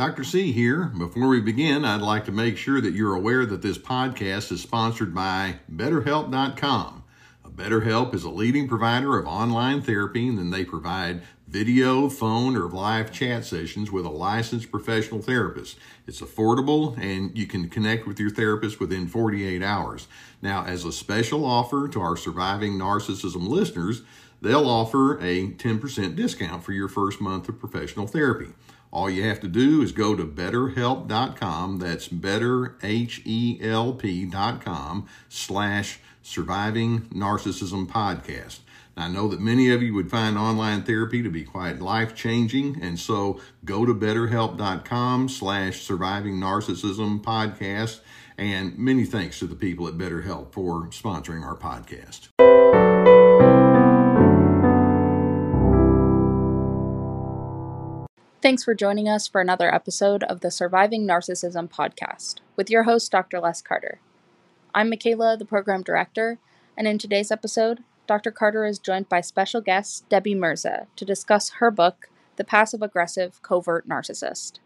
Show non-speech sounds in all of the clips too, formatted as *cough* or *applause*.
Dr. C here. Before we begin, I'd like to make sure that you're aware that this podcast is sponsored by BetterHelp.com. BetterHelp is a leading provider of online therapy, and then they provide video, phone, or live chat sessions with a licensed professional therapist. It's affordable, and you can connect with your therapist within 48 hours. Now, as a special offer to our surviving narcissism listeners, they'll offer a 10% discount for your first month of professional therapy. All you have to do is go to betterhelp.com. That's betterhelp.com slash surviving narcissism podcast. I know that many of you would find online therapy to be quite life changing, and so go to betterhelp.com slash surviving narcissism podcast. And many thanks to the people at BetterHelp for sponsoring our podcast. Thanks for joining us for another episode of the Surviving Narcissism podcast with your host, Dr. Les Carter. I'm Michaela, the program director, and in today's episode, Dr. Carter is joined by special guest Debbie Mirza to discuss her book, The Passive Aggressive Covert Narcissist.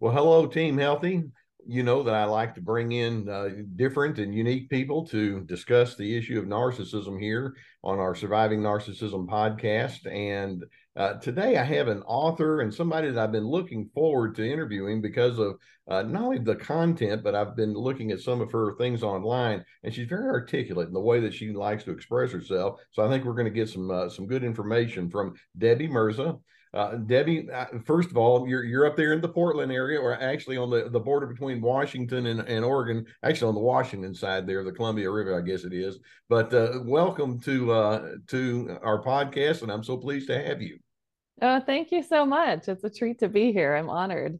Well, hello, Team Healthy you know that I like to bring in uh, different and unique people to discuss the issue of narcissism here on our Surviving Narcissism podcast. And uh, today I have an author and somebody that I've been looking forward to interviewing because of uh, not only the content, but I've been looking at some of her things online, and she's very articulate in the way that she likes to express herself. So I think we're going to get some uh, some good information from Debbie Mirza. Uh, Debbie, uh, first of all, you're you're up there in the Portland area, or actually on the, the border between Washington and, and Oregon, actually on the Washington side there, the Columbia River, I guess it is. But uh, welcome to uh, to our podcast, and I'm so pleased to have you. Oh, thank you so much. It's a treat to be here. I'm honored.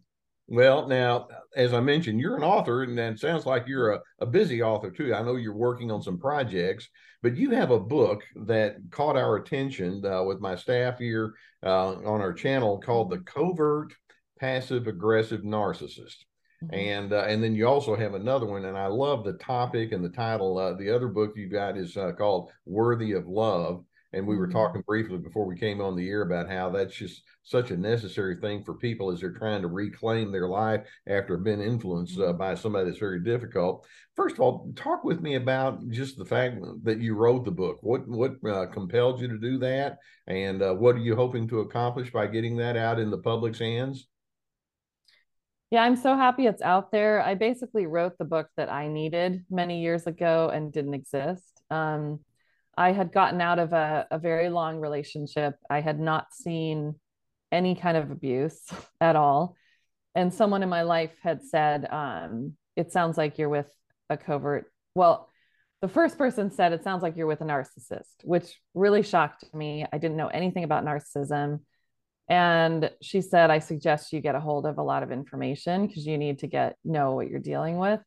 Well, now, as I mentioned, you're an author, and it sounds like you're a, a busy author too. I know you're working on some projects, but you have a book that caught our attention uh, with my staff here uh, on our channel called "The Covert Passive Aggressive Narcissist." Mm-hmm. And uh, and then you also have another one, and I love the topic and the title. Uh, the other book you got is uh, called "Worthy of Love," And we were mm-hmm. talking briefly before we came on the air about how that's just such a necessary thing for people as they're trying to reclaim their life after being influenced uh, mm-hmm. by somebody that's very difficult. First of all, talk with me about just the fact that you wrote the book. What what uh, compelled you to do that, and uh, what are you hoping to accomplish by getting that out in the public's hands? Yeah, I'm so happy it's out there. I basically wrote the book that I needed many years ago and didn't exist. Um, I had gotten out of a, a very long relationship. I had not seen any kind of abuse *laughs* at all. And someone in my life had said, um, It sounds like you're with a covert. Well, the first person said, It sounds like you're with a narcissist, which really shocked me. I didn't know anything about narcissism. And she said, I suggest you get a hold of a lot of information because you need to get know what you're dealing with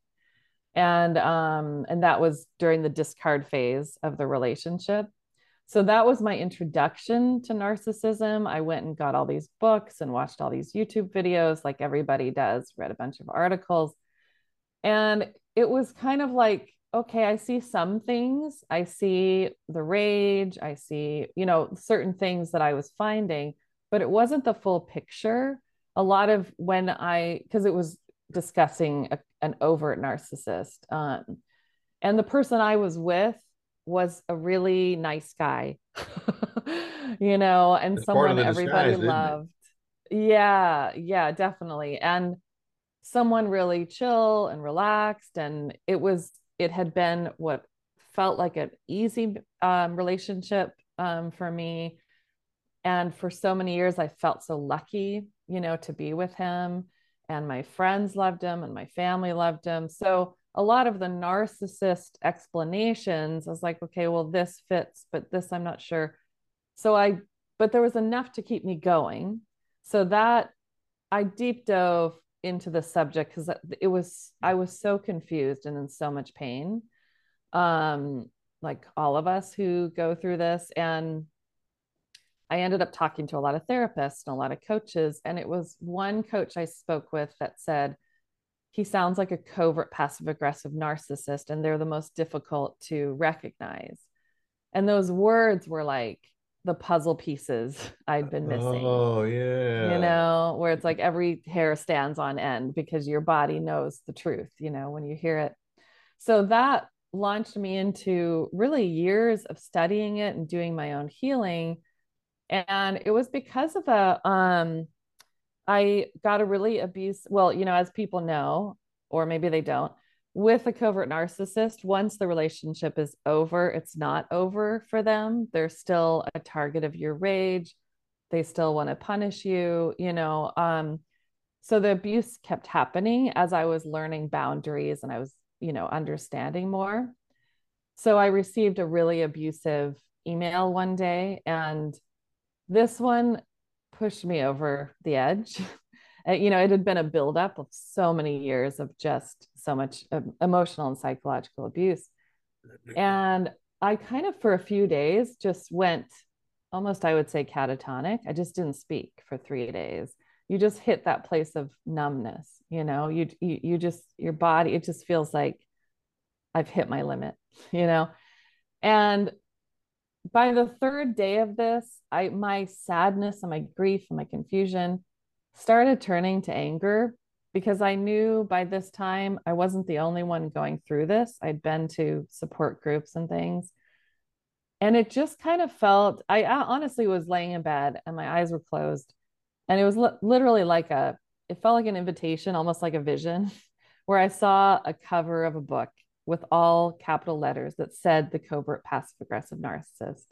and um and that was during the discard phase of the relationship. So that was my introduction to narcissism. I went and got all these books and watched all these youtube videos like everybody does read a bunch of articles. And it was kind of like okay i see some things. I see the rage. I see you know certain things that i was finding but it wasn't the full picture. A lot of when i because it was discussing a, an overt narcissist. Um, and the person I was with was a really nice guy, *laughs* you know, and someone everybody disguise, loved. Yeah, yeah, definitely. And someone really chill and relaxed. And it was, it had been what felt like an easy um, relationship um, for me. And for so many years, I felt so lucky, you know, to be with him and my friends loved him and my family loved him. So a lot of the narcissist explanations, I was like, okay, well, this fits, but this I'm not sure. So I, but there was enough to keep me going. So that I deep dove into the subject because it was, I was so confused and in so much pain. Um, like all of us who go through this. And I ended up talking to a lot of therapists and a lot of coaches. And it was one coach I spoke with that said, he sounds like a covert passive aggressive narcissist, and they're the most difficult to recognize. And those words were like, the puzzle pieces *laughs* I'd been missing. Oh, yeah. You know, where it's like every hair stands on end because your body knows the truth, you know, when you hear it. So that launched me into really years of studying it and doing my own healing. And it was because of a um I got a really abuse well, you know, as people know, or maybe they don't, with a covert narcissist, once the relationship is over, it's not over for them. They're still a target of your rage. They still want to punish you, you know. Um, so the abuse kept happening as I was learning boundaries and I was you know, understanding more. So I received a really abusive email one day, and this one pushed me over the edge. *laughs* you know, it had been a buildup of so many years of just so much um, emotional and psychological abuse. And I kind of, for a few days, just went almost, I would say, catatonic. I just didn't speak for three days. You just hit that place of numbness you know you, you you just your body it just feels like i've hit my limit *laughs* you know and by the third day of this i my sadness and my grief and my confusion started turning to anger because i knew by this time i wasn't the only one going through this. I'd been to support groups and things. And it just kind of felt i honestly was laying in bed and my eyes were closed. And it was li- literally like a it felt like an invitation, almost like a vision, *laughs* where I saw a cover of a book with all capital letters that said the covert passive aggressive narcissist.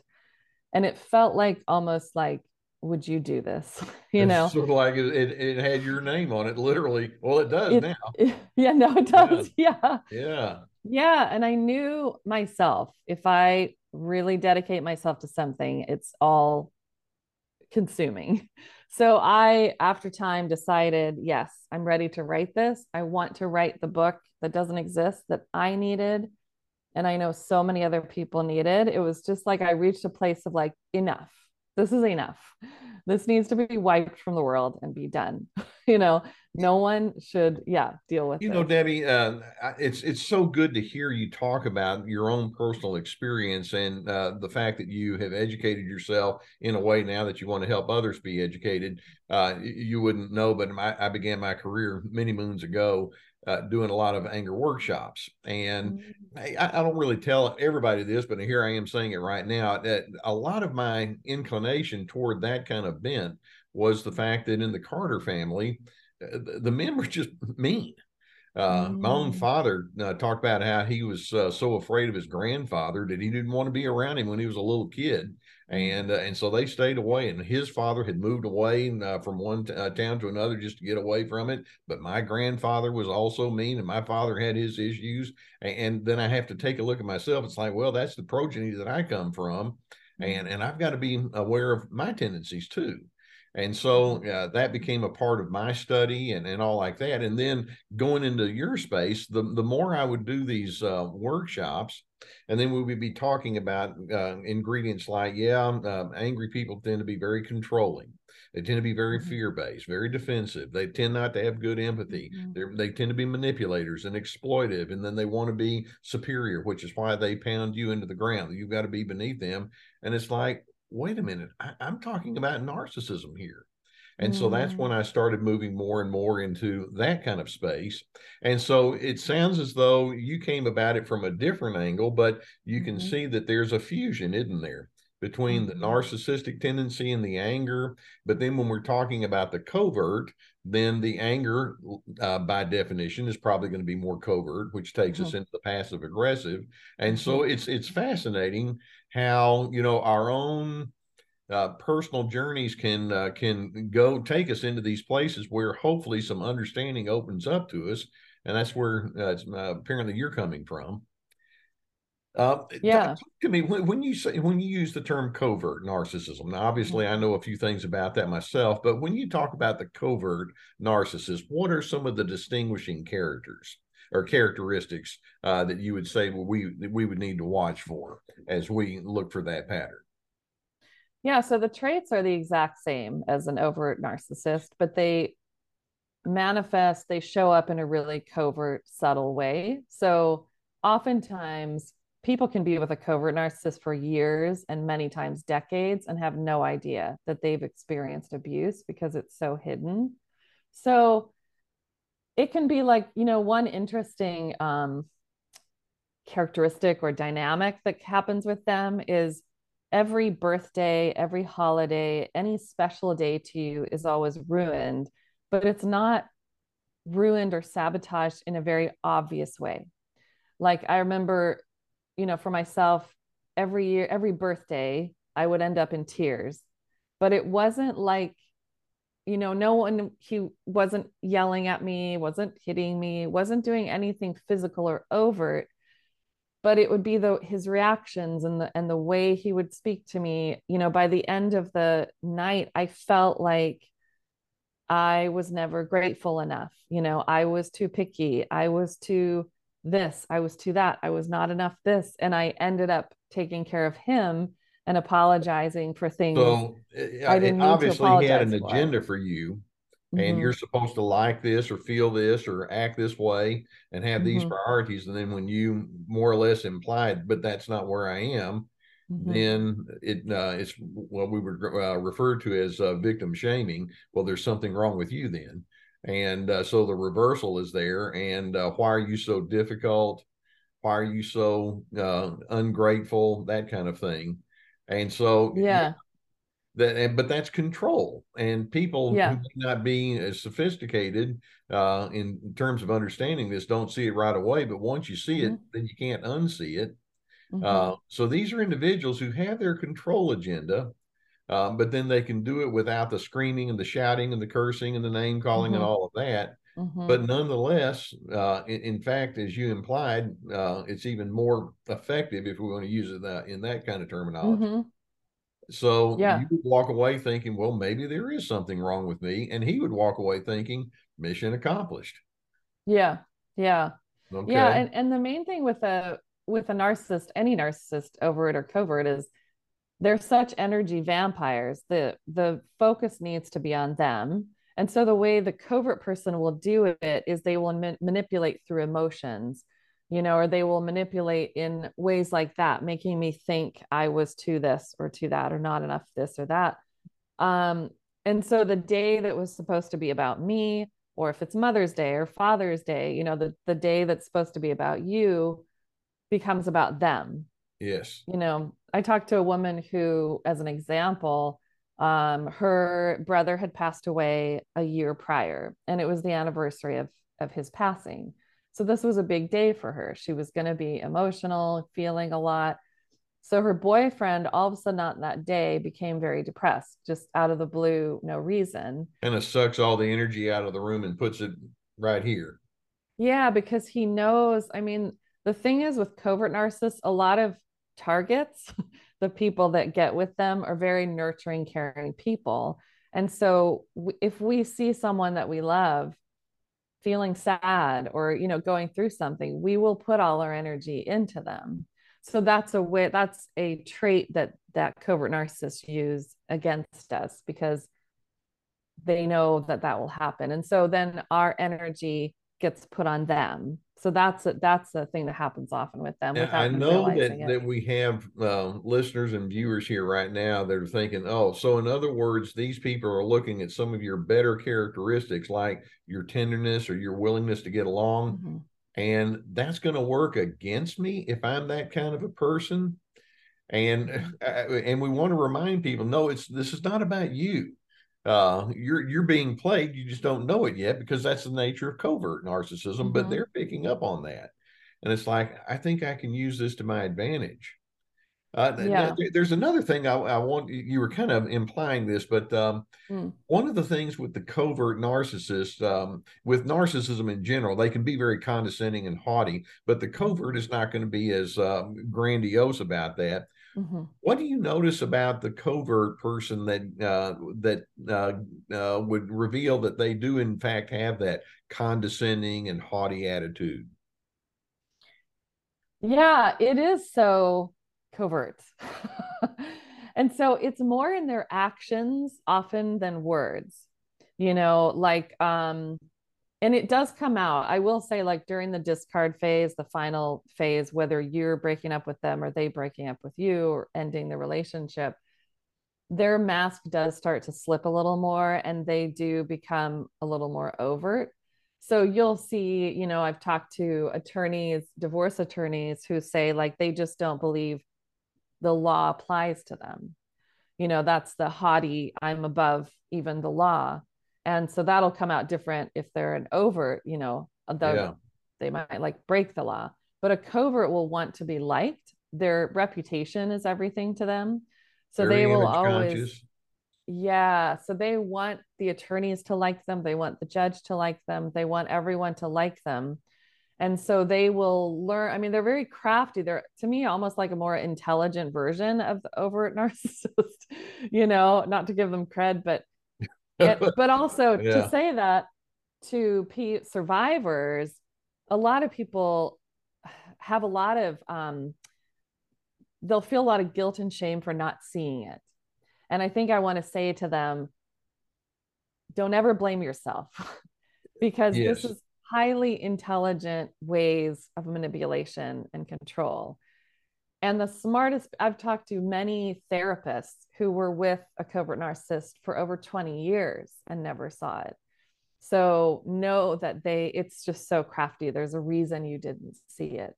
And it felt like almost like, would you do this? *laughs* you it's know, sort of like it, it, it, had your name on it, literally. Well, it does it, now. It, *laughs* yeah, no, it does. Yeah. *laughs* yeah. Yeah. Yeah. And I knew myself, if I really dedicate myself to something, it's all consuming. So I, after time, decided, yes, I'm ready to write this. I want to write the book that doesn't exist that I needed. And I know so many other people needed. It was just like I reached a place of like, enough. This is enough. This needs to be wiped from the world and be done. *laughs* you know, no one should yeah deal with you this. know debbie uh, it's it's so good to hear you talk about your own personal experience and uh, the fact that you have educated yourself in a way now that you want to help others be educated uh, you wouldn't know but my, i began my career many moons ago uh, doing a lot of anger workshops and mm-hmm. I, I, don't really tell everybody this but here i am saying it right now that a lot of my inclination toward that kind of bent was the fact that in the carter family the men were just mean. Uh, mm. My own mm. father uh, talked about how he was uh, so afraid of his grandfather that he didn't want to be around him when he was a little kid, and uh, and so they stayed away. And his father had moved away uh, from one t- uh, town to another just to get away from it. But my grandfather was also mean, and my father had his issues. And, and then I have to take a look at myself. It's like, well, that's the progeny that I come from, mm. and and I've got to be aware of my tendencies too. And so mm-hmm. uh, that became a part of my study and, and all like that. And then going into your space, the, the more I would do these uh, workshops, and then we would be talking about uh, ingredients like, yeah, uh, angry people tend to be very controlling. They tend to be very mm-hmm. fear based, very defensive. They tend not to have good empathy. Mm-hmm. They tend to be manipulators and exploitive. And then they want to be superior, which is why they pound you into the ground. You've got to be beneath them. And it's like, wait a minute, I, am talking about narcissism here. And mm. so that's when mm. I started moving more and more into that kind of space. And so it sounds as though you came about it from a different angle, but you can mm-hmm. see that there's a fusion, isn't there? Between mm-hmm. the narcissistic tendency and the anger. But then when we're talking about the covert, then the anger, uh, by definition, is probably going to be more covert, which takes mm-hmm. us into the passive aggressive. And so mm-hmm. it's it's fascinating how you know our own uh, personal journeys can uh, can go take us into these places where hopefully some understanding opens up to us, and that's where uh, uh apparently you're coming from. Uh, yeah. To me, when, when, you say when you use the term covert narcissism, now obviously I know a few things about that myself, but when you talk about the covert narcissist, what are some of the distinguishing characters? or characteristics uh, that you would say well, we we would need to watch for as we look for that pattern? Yeah, so the traits are the exact same as an overt narcissist, but they manifest, they show up in a really covert, subtle way. So oftentimes people can be with a covert narcissist for years and many times decades and have no idea that they've experienced abuse because it's so hidden. So it can be like, you know, one interesting um, characteristic or dynamic that happens with them is every birthday, every holiday, any special day to you is always ruined, but it's not ruined or sabotaged in a very obvious way. Like I remember you know, for myself, every year, every birthday, I would end up in tears. But it wasn't like, you know, no one, he wasn't yelling at me, wasn't hitting me, wasn't doing anything physical or overt. But it would be the his reactions and the and the way he would speak to me. You know, by the end of the night, I felt like I was never grateful enough. You know, I was too picky. I was too this, I was too that, I was not enough this. And I ended up taking care of him and apologizing for things. So eh, I didn't obviously he had an for. agenda for you. And mm-hmm. you're supposed to like this or feel this or act this way and have mm-hmm. these priorities. And then when you more or less implied, but that's not where I am, Mm-hmm. then it uh, it's what we would uh, refer to as uh, victim shaming. Well, there's something wrong with you then and uh, so the reversal is there and uh, why are you so difficult why are you so uh, ungrateful that kind of thing and so yeah that but that's control and people yeah. who may not be as sophisticated uh, in terms of understanding this don't see it right away but once you see mm-hmm. it then you can't unsee it mm-hmm. uh, so these are individuals who have their control agenda um, but then they can do it without the screaming and the shouting and the cursing and the name calling mm-hmm. and all of that. Mm-hmm. But nonetheless, uh, in, in, fact, as you implied, uh, it's even more effective if we want to use it that, in that kind of terminology. So yeah. you would walk away thinking, well, maybe there is something wrong with me. And he would walk away thinking, mission accomplished. Yeah. Yeah. Okay. Yeah. And, and the main thing with a with a narcissist, any narcissist, overt or covert, is they're such energy vampires the the focus needs to be on them and so the way the covert person will do it is they will ma- manipulate through emotions you know or they will manipulate in ways like that making me think i was to this or to that or not enough this or that. Um and so the day that was supposed to be about me or if it's mother's day or father's day you know the the day that's supposed to be about you becomes about them. Yes. You know I talked to a woman who, as an example, um, her brother had passed away a year prior, and it was the anniversary of of his passing. So this was a big day for her. She was going to be emotional, feeling a lot. So her boyfriend, all of a sudden on that day, became very depressed, just out of the blue, no reason. And it sucks all the energy out of the room and puts it right here. Yeah, because he knows. I mean, the thing is with covert narcissists, a lot of targets, *laughs* the people that get with them are very nurturing, caring people. And so if we see someone that we love feeling sad or you know going through something, we will put all our energy into them. So that's a way that's a trait that that covert narcissists use against us because they know that that will happen. And so then our energy gets put on them so that's a, that's the thing that happens often with them. I know that, that we have uh, listeners and viewers here right now that are thinking, oh, so in other words, these people are looking at some of your better characteristics like your tenderness or your willingness to get along. Mm-hmm. And that's going to work against me if I'm that kind of a person. And mm-hmm. uh, and we want to remind people, no, it's this is not about you uh, you're you're being played. You just don't know it yet because that's the nature of covert narcissism. Mm-hmm. But they're picking up on that, and it's like I think I can use this to my advantage. Uh, yeah. there's another thing I, I, want. You were kind of implying this, but um, mm. one of the things with the covert narcissist, um, with narcissism in general, they can be very condescending and haughty, but the covert is not going to be as uh, grandiose about that. Mm-hmm. What do you notice about the covert person that uh, that uh, uh, would reveal that they do in fact have that condescending and haughty attitude? Yeah, it is so covert. *laughs* and so it's more in their actions often than words. You know, like um and it does come out. I will say, like during the discard phase, the final phase, whether you're breaking up with them or they breaking up with you or ending the relationship, their mask does start to slip a little more and they do become a little more overt. So you'll see, you know, I've talked to attorneys, divorce attorneys who say like they just don't believe the law applies to them. You know, that's the haughty, I'm above even the law and so that'll come out different if they're an overt you know yeah. they might like break the law. But a covert will want to be liked. Their reputation is everything to them. So Very they will always conscious. yeah. So they want the attorneys to like them. They want the judge to like them. They want everyone to like them. And so they will learn i mean they're very crafty. They're to me almost like a more intelligent version of the overt *laughs* narcissist you know not to give them cred but it, *laughs* but also yeah. to say that to P- survivors, a lot of people have a lot of um, they'll feel a lot of guilt and shame for not seeing it. And I think I want to say to them, don't ever blame yourself *laughs* because yes. this is highly intelligent ways of manipulation and control. And the smartest, I've talked to many therapists who were with a covert narcissist for over 20 years and never saw it. So know that they, it's just so crafty. There's a reason you didn't see it.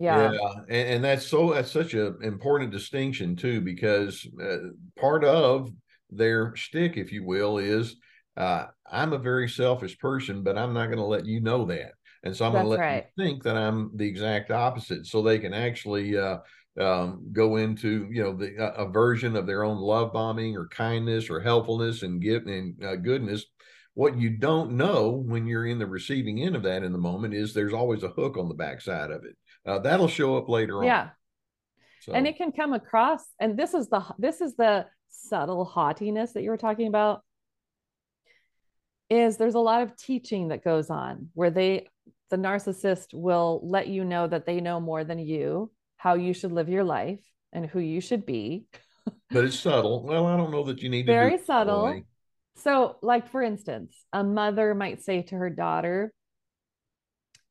Yeah. Yeah. And, and that's so, that's such an important distinction too, because uh, part of their stick, if you will, is uh, I'm a very selfish person, but I'm not going to let you know that. And so I'm going to let right. them think that I'm the exact opposite so they can actually uh, um, go into, you know, the uh, a version of their own love bombing or kindness or helpfulness and give and uh, goodness. What you don't know when you're in the receiving end of that in the moment is there's always a hook on the backside of it. Uh, that'll show up later on. Yeah. So. And it can come across, and this is the this is the subtle haughtiness that you were talking about is there's a lot of teaching that goes on where they the narcissist will let you know that they know more than you, how you should live your life and who you should be. *laughs* but it's subtle. Well, I don't know that you need to very subtle. So, like for instance, a mother might say to her daughter,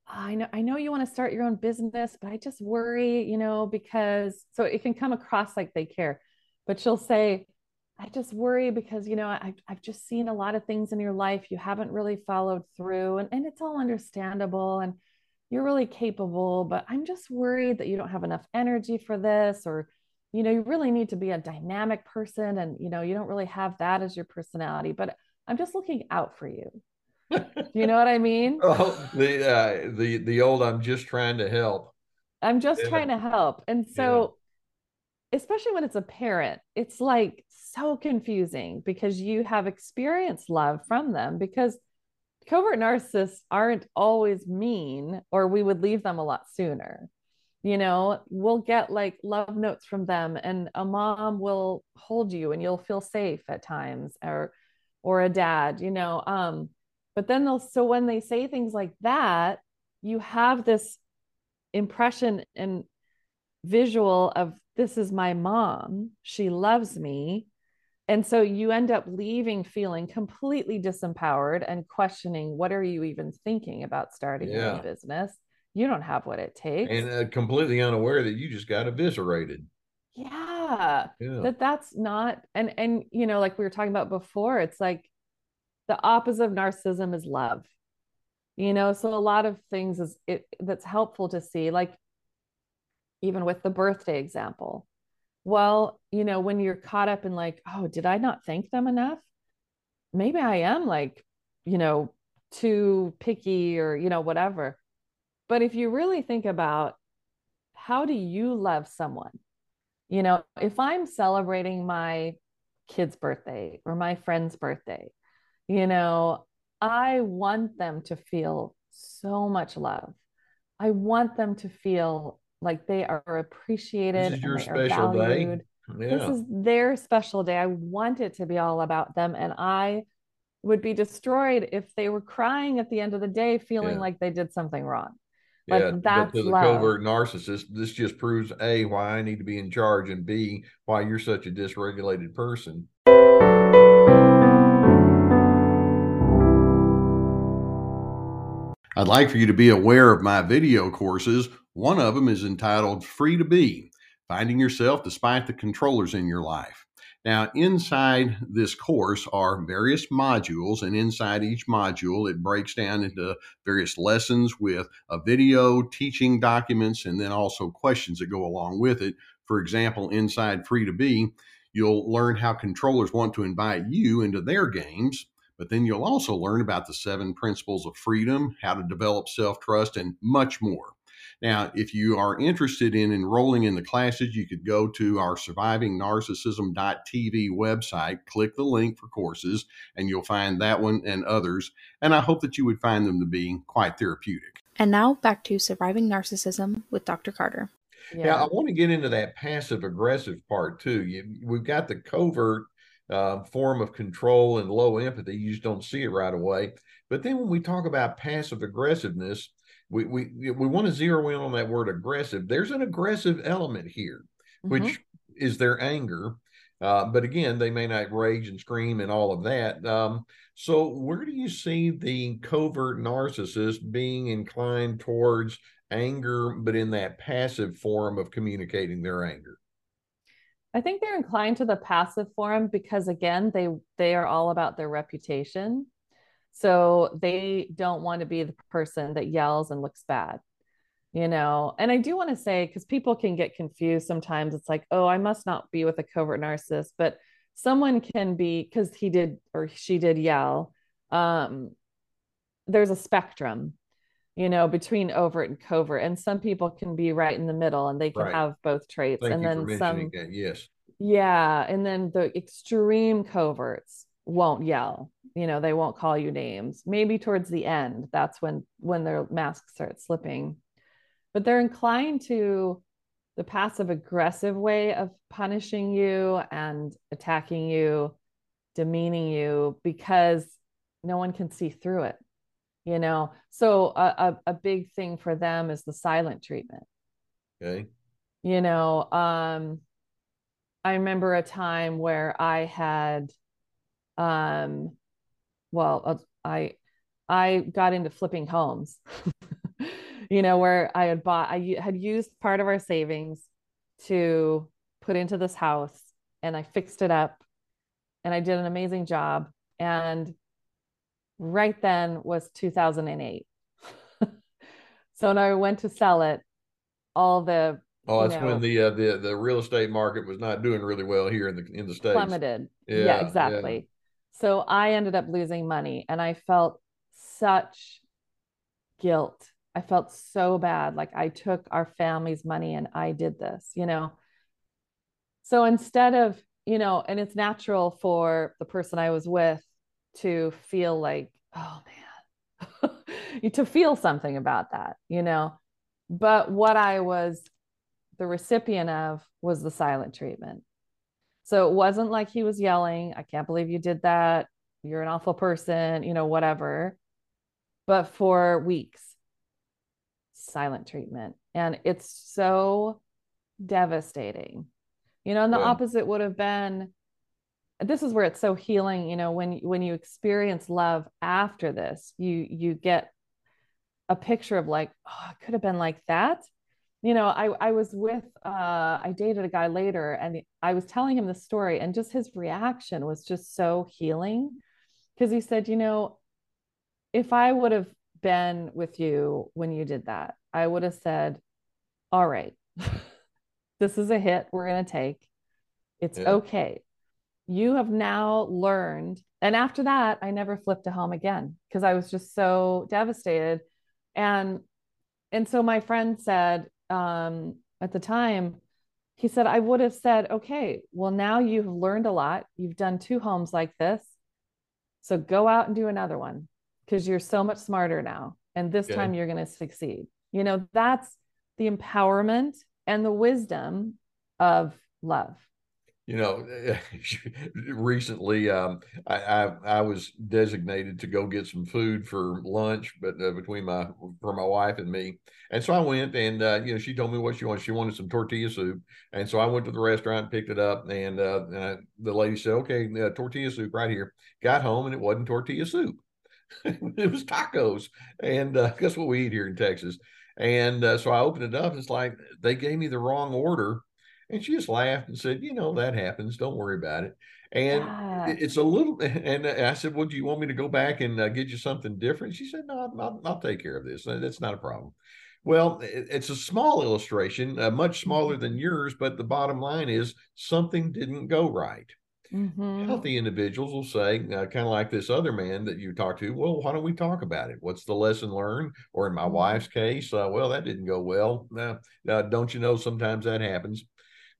I know I know you want to start your own business, but I just worry, you know, because so it can come across like they care. But she'll say, I just worry because, you know, I've, I've just seen a lot of things in your life you haven't really followed through, and, and it's all understandable. And you're really capable, but I'm just worried that you don't have enough energy for this, or, you know, you really need to be a dynamic person and, you know, you don't really have that as your personality, but I'm just looking out for you. you know what I mean? *laughs* Oh, the, uh, the, the old, I'm just trying to help. I'm just yeah. trying to help. And so, yeah. especially when it's a parent, it's like so confusing because you have experienced love from them because covert narcissists aren't always mean or we would leave them a lot sooner. You know we'll get like love notes from them and a mom will hold you and you'll feel safe at times or or a dad you know um but then they'll so when they say things like that you have this impression and visual of this is my mom. She loves me and so you end up leaving feeling completely disempowered and questioning what are you even thinking about starting yeah. a business? You don't have what it takes. And uh, completely unaware that you just got eviscerated. Yeah. yeah. That that's not and and you know like we were talking about before it's like the opposite of narcissism is love. You know, so a lot of things is it that's helpful to see like even with the birthday example well, you know, when you're caught up in like, oh, did I not thank them enough? Maybe I am like, you know, too picky or, you know, whatever. But if you really think about how do you love someone? You know, if I'm celebrating my kid's birthday or my friend's birthday, you know, I want them to feel so much love. I want them to feel like they are appreciated. This is your special day. Yeah. This is their special day. I want it to be all about them. And I would be destroyed if they were crying at the end of the day, feeling yeah. like they did something wrong. Like yeah, that's to the love. covert narcissist, this just proves A, why I need to be in charge, and B, why you're such a dysregulated person. I'd like for you to be aware of my video courses. One of them is entitled Free to Be Finding Yourself Despite the Controllers in Your Life. Now, inside this course are various modules, and inside each module, it breaks down into various lessons with a video, teaching documents, and then also questions that go along with it. For example, inside Free to Be, you'll learn how controllers want to invite you into their games, but then you'll also learn about the seven principles of freedom, how to develop self trust, and much more. Now, if you are interested in enrolling in the classes, you could go to our survivingnarcissism.tv website, click the link for courses, and you'll find that one and others. And I hope that you would find them to be quite therapeutic. And now back to surviving narcissism with Dr. Carter. Yeah. Now, I want to get into that passive aggressive part too. You, we've got the covert uh, form of control and low empathy. You just don't see it right away. But then when we talk about passive aggressiveness, we we we want to zero in on that word aggressive. There's an aggressive element here, which mm-hmm. is their anger. Uh, but again, they may not rage and scream and all of that. Um, so, where do you see the covert narcissist being inclined towards anger, but in that passive form of communicating their anger? I think they're inclined to the passive form because, again, they they are all about their reputation. So they don't want to be the person that yells and looks bad, you know. And I do want to say, because people can get confused sometimes, it's like, oh, I must not be with a covert narcissist, but someone can be because he did or she did yell. Um, there's a spectrum, you know, between overt and covert, and some people can be right in the middle and they can right. have both traits. Thank and then some, that. yes, yeah, and then the extreme coverts won't yell you know they won't call you names maybe towards the end that's when when their masks start slipping but they're inclined to the passive aggressive way of punishing you and attacking you demeaning you because no one can see through it you know? So a, a, a big thing for them is the silent treatment. Okay. You know um i remember a time where i had um well uh, i i got into flipping homes. *laughs* You know where i had bought i had used part of our savings to put into this house and i fixed it up and i did an amazing job and right then was 2008 *laughs* so when i went to sell it all the Oh, that's know, when the uh, the the real estate market was not doing really well here in the in the states. Plummeted. Yeah, yeah exactly. So I ended up losing money and I felt such guilt. I felt so bad. Like I took our family's money and I did this, you know. So instead of, you know, and it's natural for the person I was with to feel like, oh man, *laughs* to feel something about that, you know. But what I was the recipient of was the silent treatment. So it wasn't like he was yelling, I can't believe you did that. You're an awful person, you know, whatever. But for weeks, silent treatment. And it's so devastating. You know, and the yeah. opposite would have been this is where it's so healing, you know, when when you experience love after this, you you get a picture of like, oh, it could have been like that you know, I, I was with, uh, I dated a guy later and I was telling him the story and just his reaction was just so healing because he said, you know, if I would have been with you when you did that, I would have said, all right, *laughs* this is a hit we're going to take. It's yeah. okay. You have now learned. And after that, I never flipped a home again because I was just so devastated. And and so my friend said, um, at the time, he said, I would have said, okay, well, now you've learned a lot. You've done two homes like this. So go out and do another one because you're so much smarter now. And this okay. time you're going to succeed. You know, that's the empowerment and the wisdom of love you know, *laughs* recently um, I, I, I was designated to go get some food for lunch, but uh, between my for my wife and me, and so I went and uh, you know she told me what she wanted. She wanted some tortilla soup, and so I went to the restaurant, picked it up, and, uh, and I, the lady said, "Okay, uh, tortilla soup right here." Got home and it wasn't tortilla soup. *laughs* it was tacos. And uh, *laughs* guess what we eat here in Texas? And uh, so I opened it up. It's like they gave me the wrong order. And she just laughed and said, You know, that happens. Don't worry about it. And Yeah. it's a little, *laughs* and I said, Well, do you want me to go back and uh, get you something different? She said, No, I'll, I'll take care of this. That's not a problem. Well, it's a small illustration, uh, much smaller than yours, but the bottom line is something didn't go right. Mhm. Healthy individuals will say, uh, kind of like this other man that you talked to, well, why don't we talk about it? What's the lesson learned? Or in my Mhm. wife's case, uh, well, that didn't go well. Uh, don't you know sometimes that happens?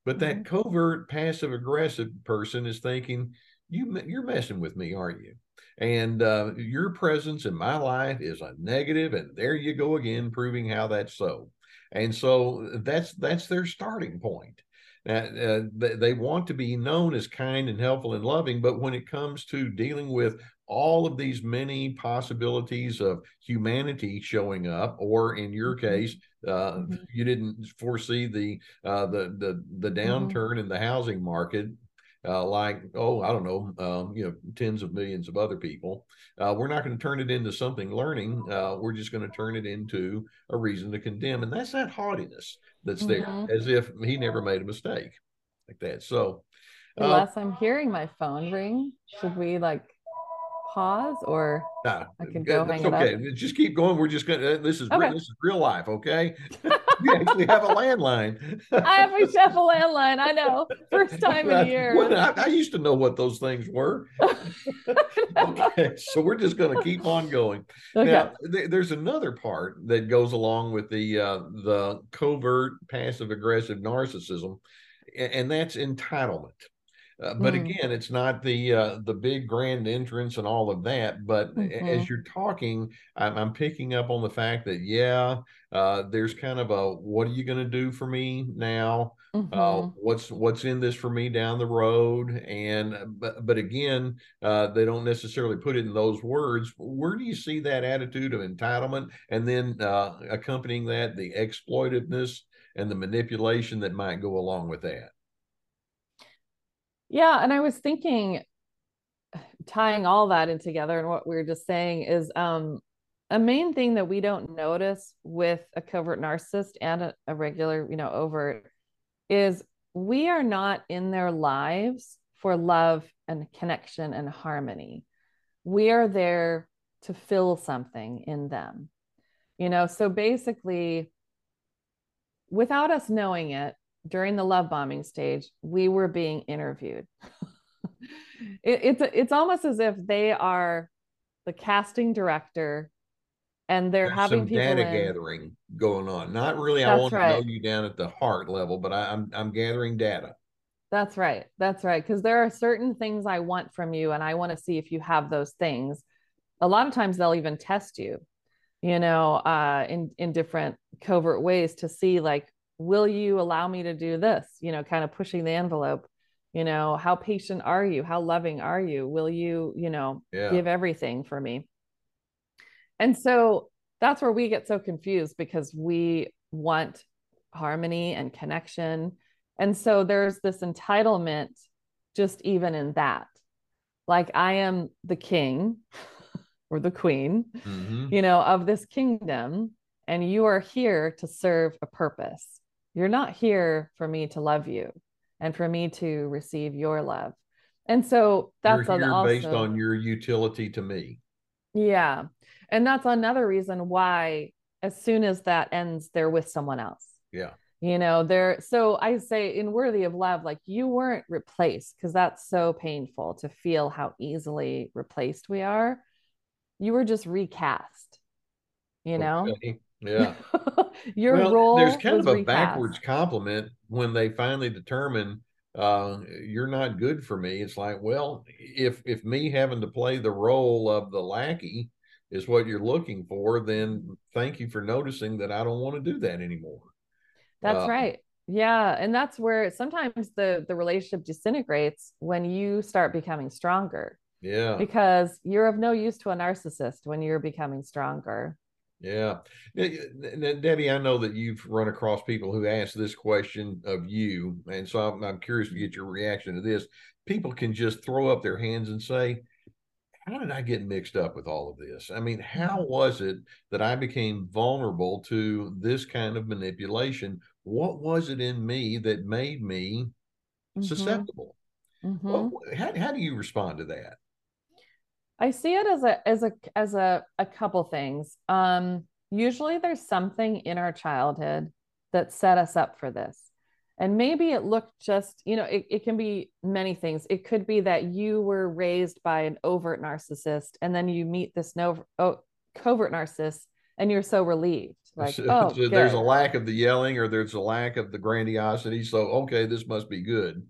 But that covert passive aggressive person is thinking, you, you're messing with me, aren't you? And uh, your presence in my life is a negative, and there you go again, proving how that's so. And so that's that's their starting point. Uh, uh, they, they want to be known as kind and helpful and loving, but when it comes to dealing with all of these many possibilities of humanity showing up, or in your Mhm. case, uh, Mhm. you didn't foresee the uh, the the the downturn in the housing market, uh, like oh I don't know, um, you know, tens of millions of other people. Uh, we're not going to turn it into something learning. Uh, we're just going to turn it into a reason to condemn, and that's that haughtiness that's there, Mhm. as if he never made a mistake like that. So. Hey, uh, I'm hearing my phone ring. Should we like pause or? Nah, I can go hang it up. okay. Just keep going. We're just gonna. This is real, Okay. this is real life. Okay, *laughs* you actually have a landline. I have a a landline. I know. First time in years. Well, I, I used to know what those things were. *laughs* okay, so we're just going to keep on going. Okay. Now, th- there's another part that goes along with the uh, the covert passive aggressive narcissism, a- and that's entitlement. Uh, but Mm. again, it's not the uh, the big grand entrance and all of that. But Mhm. as you're talking, I'm, I'm picking up on the fact that yeah, uh, there's kind of a what are you going to do for me now? uh, Mhm. what's what's in this for me down the road and uh, but but again uh, they don't necessarily put it in those words where do you see that attitude of entitlement and then uh, accompanying that the exploitiveness and the manipulation that might go along with that Yeah, and I was thinking tying all that in together and what we were just saying is um a main thing that we don't notice with a covert narcissist and a, a regular, you know, overt is we are not in their lives for love and connection and harmony. We are there to fill something in them. You know, so basically without us knowing it, during the love bombing stage, we were being interviewed. *laughs* it, it's it's almost as if they are the casting director, and they're There's having some people data in. gathering going on not really i That's want to know you down at the heart level but I, i'm i'm gathering data That's right. That's right. Because there are certain things I want from you, and I want to see if you have those things. A lot of times they'll even test you, you know, uh, in in different covert ways to see like, will you allow me to do this? You know, kind of pushing the envelope. You know, how patient are you? How loving are you? Will you, you know, yeah give everything for me? And so that's where we get so confused because we want harmony and connection. And so there's this entitlement just even in that. Like I am the king *laughs* or the queen, Mhm. you know, of this kingdom, and you are here to serve a purpose. You're not here for me to love you and for me to receive your love. And so that's You're also based on your utility to me yeah. And that's another reason why, as soon as that ends, they're with someone else. yeah You know, they're so I say in Worthy of Love, like you weren't replaced because that's so painful to feel how easily replaced we are. You were just recast, you know? Okay. Yeah *laughs* Your well, role there's kind of a recast. backwards compliment when they finally determine uh, you're not good for me. It's like, well, if if me having to play the role of the lackey is what you're looking for, then thank you for noticing that I don't want to do that anymore. That's Uh, right. Yeah, and that's where sometimes the the relationship disintegrates when you start becoming stronger. Yeah, because you're of no use to a narcissist when you're becoming stronger. Yeah. Debbie, I know that you've run across people who ask this question of you, and so I'm, I'm curious to get your reaction to this. People can just throw up their hands and say, how did I get mixed up with all of this? I mean, how mm-hmm. was it that I became vulnerable to this kind of manipulation? What was it in me that made me mm-hmm. susceptible? Mm-hmm. What, how, how do you respond to that? I see it as a as a as a a couple things. Um, usually, there's something in our childhood that set us up for this. And maybe it looked just you know it, it can be many things. It could be that you were raised by an overt narcissist and then you meet this no oh, covert narcissist and you're so relieved. *laughs* Like so, oh so there's a lack of the yelling or there's a lack of the grandiosity. So okay this must be good.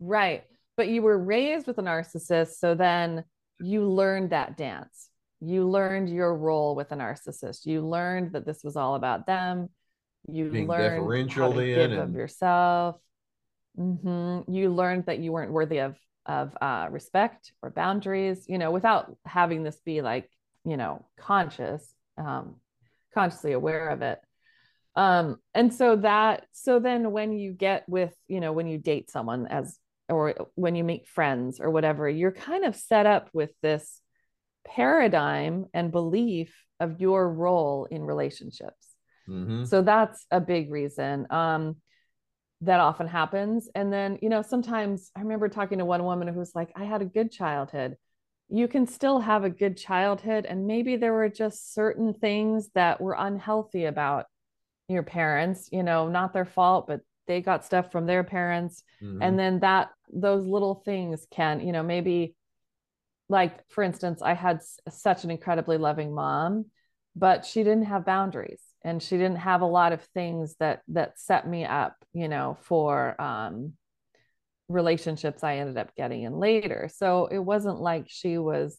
Right. But you were raised with a narcissist. So then you learned that dance you learned your role with a narcissist you learned that this was all about them you Being learned deferential how to give and... of yourself. Mm-hmm. You learned that you weren't worthy of of uh, respect or boundaries. You know, without having this be like you know conscious, um, consciously aware of it. Um, and so that so then when you get with you know when you date someone as or when you meet friends or whatever, you're kind of set up with this paradigm and belief of your role in relationships. Mm-hmm. So that's a big reason. Um, that often happens. And then, you know, sometimes I remember talking to one woman who was like, I had a good childhood. You can still have a good childhood. And maybe there were just certain things that were unhealthy about your parents, you know, not their fault, but they got stuff from their parents. Mm-hmm. And then that, those little things can, you know, maybe like, for instance, I had such an incredibly loving mom, but she didn't have boundaries and she didn't have a lot of things that that set me up you know for um relationships i ended up getting in later so it wasn't like she was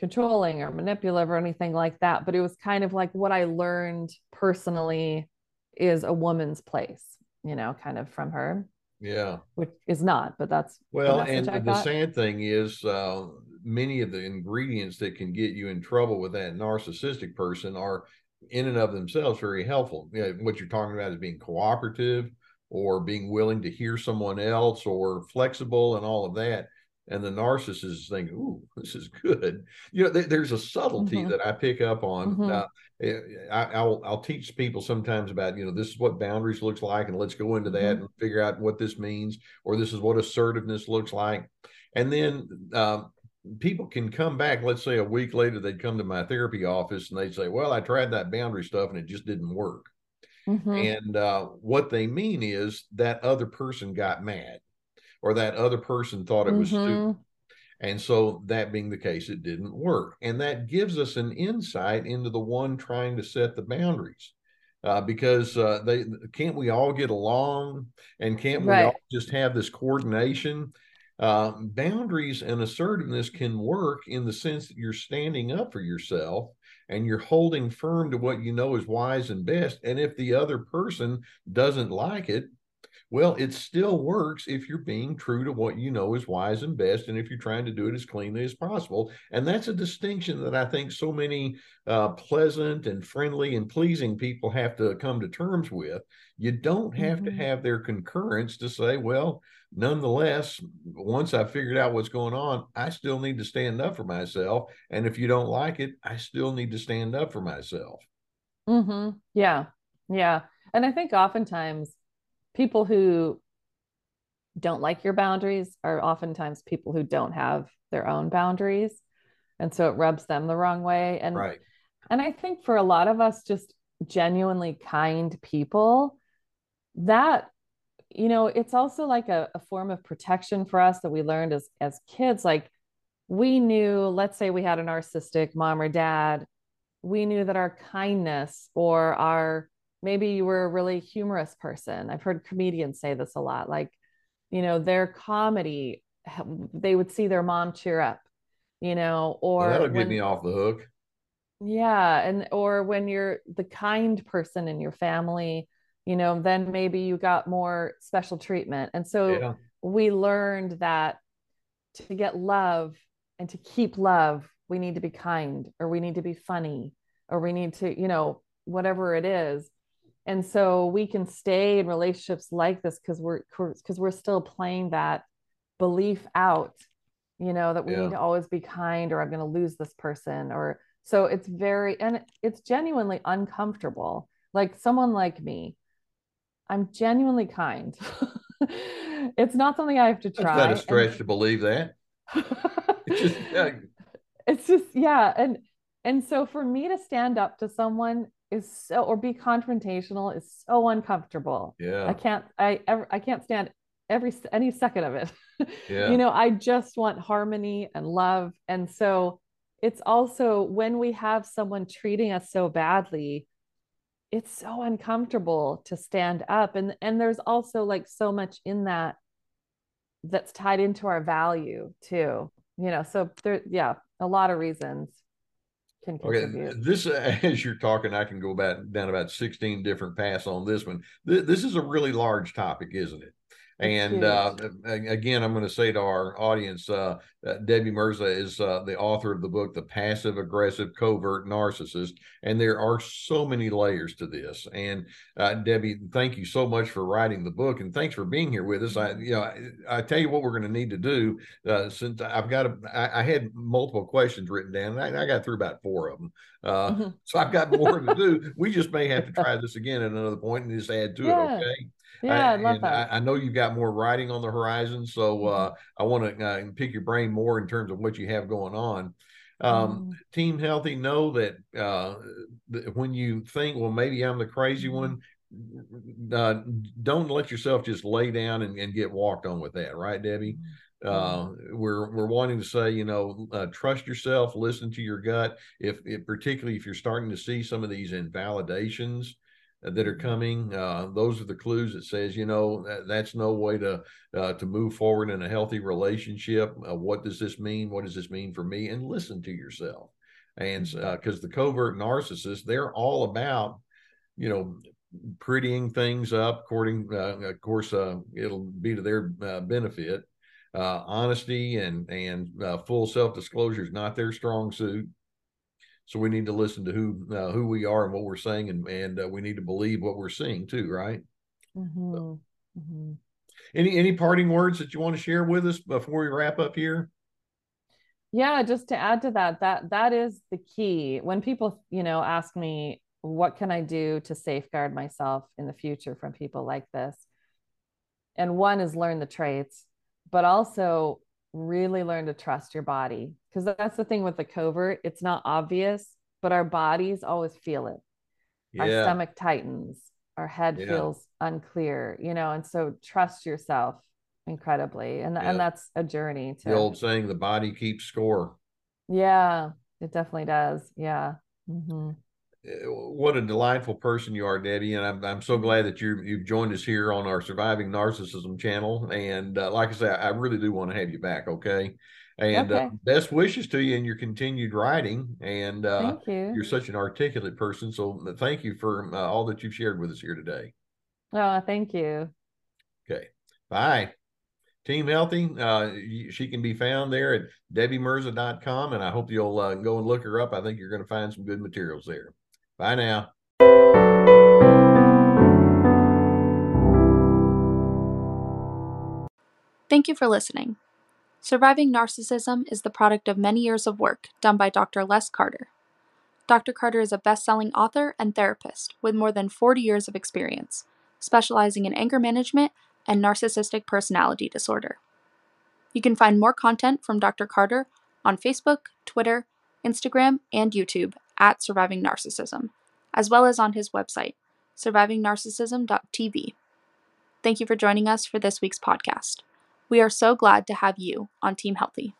controlling or manipulative or anything like that but it was kind of like what i learned personally is a woman's place you know kind of from her yeah which is not but that's well and the sad thing is uh many of the ingredients that can get you in trouble with that narcissistic person are in and of themselves very helpful. You know, what you're talking about is being cooperative or being willing to hear someone else or flexible and all of that. And the narcissist is think, "Ooh, *laughs* this is good." You know, th- there's a subtlety mm-hmm. that I pick up on. Mm-hmm. Uh, eh, I, will I'll teach people sometimes about, you know, this is what boundaries looks like, and let's go into that mm-hmm. and figure out what this means, or this is what assertiveness looks like. And then um, people can come back let's say a week later they'd come to my therapy office and they'd say well i tried that boundary stuff and it just didn't work mm-hmm. and uh, what they mean is that other person got mad or that other person thought it was mm-hmm. stupid and so that being the case it didn't work and that gives us an insight into the one trying to set the boundaries uh, because uh, they can't we all get along and can't right. we all just have this coordination uh, boundaries and assertiveness can work in the sense that you're standing up for yourself and you're holding firm to what you know is wise and best. And if the other person doesn't like it, well, it still works if you're being true to what you know is wise and best, and if you're trying to do it as cleanly as possible. And that's a distinction that I think so many uh, pleasant and friendly and pleasing people have to come to terms with. You don't have mm-hmm. to have their concurrence to say, well, nonetheless, once I figured out what's going on, I still need to stand up for myself. And if you don't like it, I still need to stand up for myself. Mm-hmm. Yeah. Yeah. And I think oftentimes people who don't like your boundaries are oftentimes people who don't have their own boundaries. And so it rubs them the wrong way. And right. and i think for a lot of us just genuinely kind people that you know it's also like a, a form of protection for us that we learned as as kids. Like we knew let's say we had a narcissistic mom or dad we knew that our kindness or our maybe you were a really humorous person. I've heard comedians say this a lot like you know their comedy they would see their mom cheer up you know or that'll when, get me off the hook. Yeah and or when you're the kind person in your family you know then maybe you got more special treatment. And so yeah. we learned that to get love and to keep love we need to be kind or we need to be funny or we need to you know whatever it is and so we can stay in relationships like this because we're because we're still playing that belief out you know, that we yeah. need to always be kind or I'm going to lose this person. Or so it's very, and it's genuinely uncomfortable. Like someone like me, I'm genuinely kind. *laughs* it's not something I have to try. It's not a stretch and, to believe that. *laughs* it's just, yeah. it's just, yeah. And, and so for me to stand up to someone is so, or be confrontational is so uncomfortable. Yeah. I can't, I ever, I can't stand every any second of it *laughs* yeah. you know i just want harmony and love and so it's also when we have someone treating us so badly it's so uncomfortable to stand up and and there's also like so much in that that's tied into our value too you know so there yeah a lot of reasons can contribute. Okay, this *laughs* as you're talking, I can go about down about 16 different paths on this one. This is a really large topic, isn't it? And uh, again, I'm going to say to our audience, uh, uh, Debbie Mirza is uh, the author of the book, The Passive Aggressive Covert Narcissist. And there are so many layers to this. And uh, Debbie, thank you so much for writing the book, and thanks for being here with us. I, you know, I, I tell you what we're going to need to do. Uh, since I've got, a, I, I had multiple questions written down, and I, I got through about four of them. Mm-hmm. So I've got more to do. We just may have to try this again at another point and just add to *laughs* yeah. it. Okay. Yeah, I, I love that. I, I, know you've got more writing on the horizon, so mm-hmm. uh, I want to uh, pick your brain more in terms of what you have going on. Um, mm. Team Healthy, know that uh, when you think, well, maybe I'm the crazy mm-hmm. one, uh, don't let yourself just lay down and, and, get walked on with that, right, Debbie? Uh, we're we're wanting to say, you know, uh, trust yourself, listen to your gut. If, if particularly if you're starting to see some of these invalidations, that are coming. Uh, those are the clues that says, you know, that, that's no way to uh, to move forward in a healthy relationship. Uh, what does this mean? What does this mean for me? And listen to yourself. And because uh, the covert narcissists, they're all about, you know, prettying things up. According, uh, of course, uh, it'll be to their benefit. honesty and and full self disclosure is not their strong suit. So we need to listen to who uh, who we are and what we're saying, and and uh, we need to believe what we're seeing too, right? Mm-hmm. So, mm-hmm. Any any parting words that you want to share with us before we wrap up here? Yeah, just to add to that, that that is the key. When people, you know, ask me what can I do to safeguard myself in the future from people like this, and one is learn the traits, but also really learn to trust your body because that's the thing with the covert it's not obvious but our bodies always feel it yeah. our stomach tightens our head yeah. feels unclear you know and so trust yourself incredibly and yeah. and that's a journey to the old saying the body keeps score yeah it definitely does yeah mm-hmm what a delightful person you are, Debbie, and I'm I'm so glad that you you've joined us here on our Surviving Narcissism channel. And uh, like I say, I really do want to have you back. Okay. And uh, okay. Uh, best wishes to you in your continued writing. And uh, you. You're such an articulate person, so uh, thank you for uh, all that you've shared with us here today. Oh, thank you. Okay. Bye. Team Healthy, uh, she can be found there at debbiemirza.com, and I hope you'll uh, go and look her up. I think you're going to find some good materials there. Bye now. Thank you for listening. Surviving Narcissism is the product of many years of work done by Dr. Les Carter. Dr. Carter is a best selling author and therapist with more than 40 years of experience, specializing in anger management and narcissistic personality disorder. You can find more content from Dr. Carter on Facebook, Twitter, Instagram, and YouTube at Surviving Narcissism, as well as on his website, survivingnarcissism.tv. Thank you for joining us for this week's podcast. We are so glad to have you on Team Healthy.